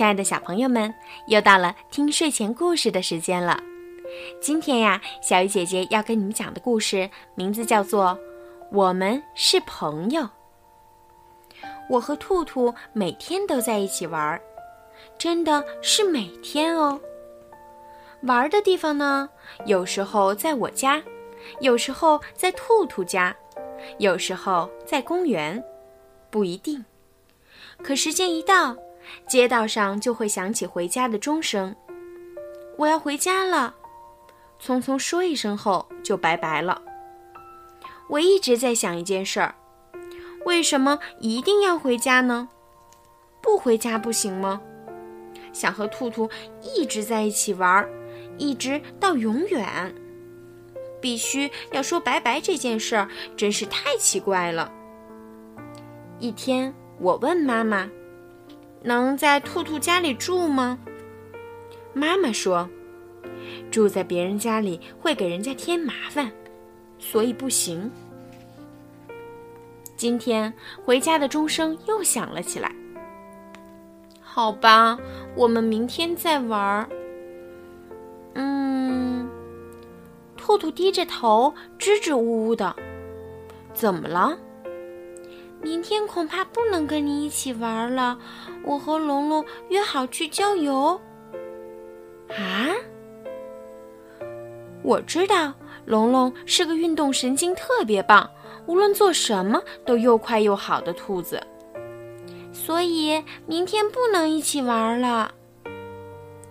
亲爱的小朋友们，又到了听睡前故事的时间了。今天呀，小鱼姐姐要跟你们讲的故事名字叫做《我们是朋友》。我和兔兔每天都在一起玩，真的是每天哦。玩的地方呢，有时候在我家，有时候在兔兔家，有时候在公园，不一定。可时间一到，街道上就会响起回家的钟声。我要回家了，匆匆说一声后就拜拜了。我一直在想一件事儿：为什么一定要回家呢？不回家不行吗？想和兔兔一直在一起玩，一直到永远。必须要说拜拜这件事儿，真是太奇怪了。一天，我问妈妈。能在兔兔家里住吗？妈妈说，住在别人家里会给人家添麻烦，所以不行。今天回家的钟声又响了起来。好吧，我们明天再玩。嗯，兔兔低着头，支支吾吾的。怎么了？明天恐怕不能跟你一起玩了。我和龙龙约好去郊游。啊？我知道龙龙是个运动神经特别棒，无论做什么都又快又好的兔子，所以明天不能一起玩了。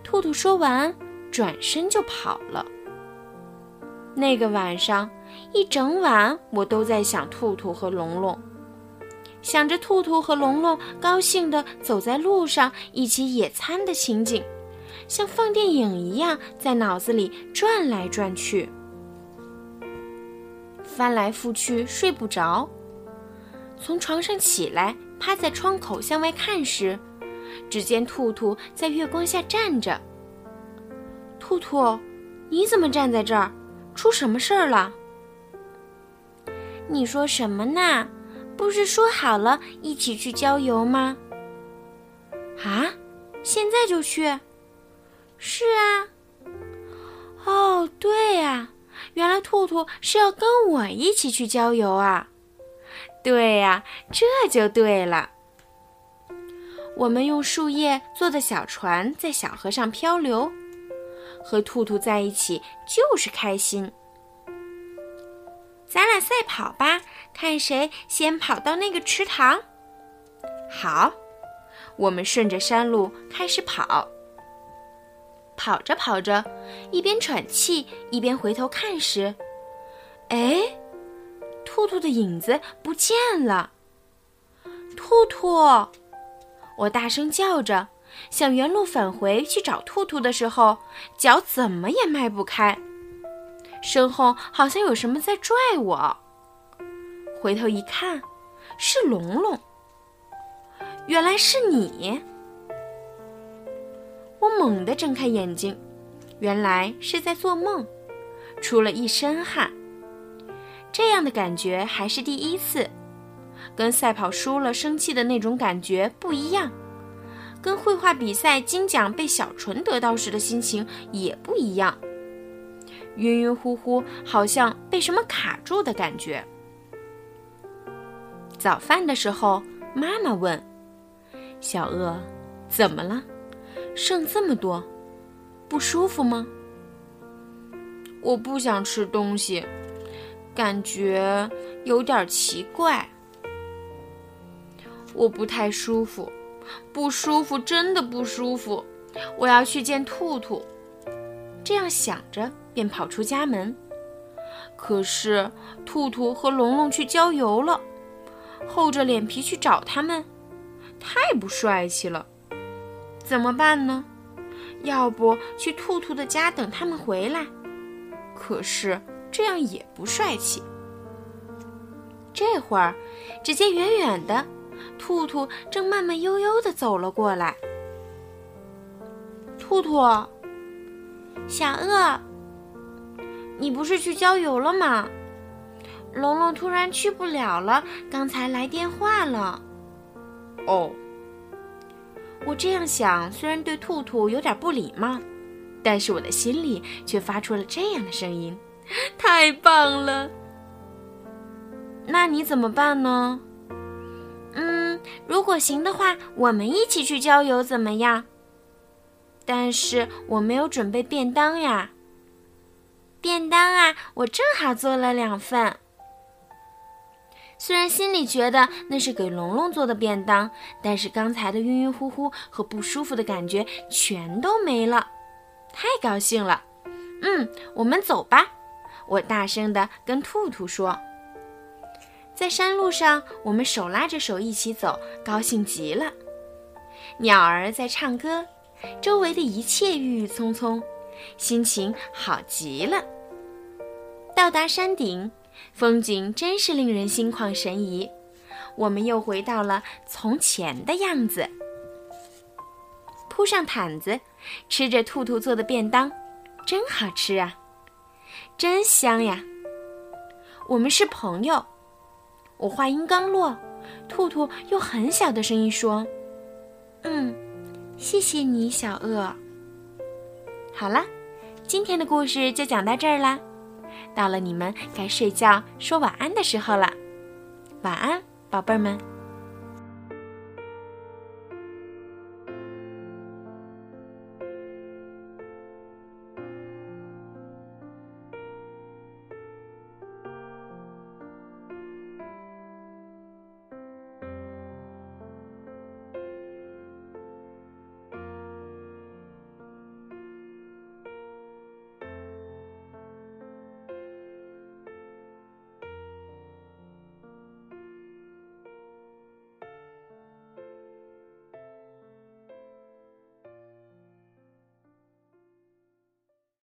兔兔说完，转身就跑了。那个晚上，一整晚我都在想兔兔和龙龙。想着兔兔和龙龙高兴地走在路上，一起野餐的情景，像放电影一样在脑子里转来转去，翻来覆去睡不着。从床上起来，趴在窗口向外看时，只见兔兔在月光下站着。兔兔，你怎么站在这儿？出什么事儿了？你说什么呢？不是说好了一起去郊游吗？啊，现在就去？是啊。哦，对呀，原来兔兔是要跟我一起去郊游啊。对呀，这就对了。我们用树叶做的小船在小河上漂流，和兔兔在一起就是开心。咱俩赛跑吧，看谁先跑到那个池塘。好，我们顺着山路开始跑。跑着跑着，一边喘气一边回头看时，哎，兔兔的影子不见了。兔兔，我大声叫着，想原路返回去找兔兔的时候，脚怎么也迈不开。身后好像有什么在拽我，回头一看，是龙龙。原来是你！我猛地睁开眼睛，原来是在做梦，出了一身汗。这样的感觉还是第一次，跟赛跑输了生气的那种感觉不一样，跟绘画比赛金奖被小纯得到时的心情也不一样。晕晕乎乎，好像被什么卡住的感觉。早饭的时候，妈妈问：“小鳄，怎么了？剩这么多，不舒服吗？”我不想吃东西，感觉有点奇怪。我不太舒服，不舒服，真的不舒服。我要去见兔兔。这样想着。便跑出家门，可是兔兔和龙龙去郊游了，厚着脸皮去找他们，太不帅气了。怎么办呢？要不去兔兔的家等他们回来？可是这样也不帅气。这会儿，只见远远的，兔兔正慢慢悠悠地走了过来。兔兔，小鳄。你不是去郊游了吗？龙龙突然去不了了，刚才来电话了。哦，我这样想，虽然对兔兔有点不礼貌，但是我的心里却发出了这样的声音：太棒了！那你怎么办呢？嗯，如果行的话，我们一起去郊游怎么样？但是我没有准备便当呀。便当啊，我正好做了两份。虽然心里觉得那是给龙龙做的便当，但是刚才的晕晕乎乎和不舒服的感觉全都没了，太高兴了。嗯，我们走吧！我大声地跟兔兔说。在山路上，我们手拉着手一起走，高兴极了。鸟儿在唱歌，周围的一切郁郁葱葱，心情好极了。到达山顶，风景真是令人心旷神怡。我们又回到了从前的样子，铺上毯子，吃着兔兔做的便当，真好吃啊，真香呀！我们是朋友。我话音刚落，兔兔用很小的声音说：“嗯，谢谢你，小鳄。”好了，今天的故事就讲到这儿啦。到了你们该睡觉、说晚安的时候了，晚安，宝贝儿们。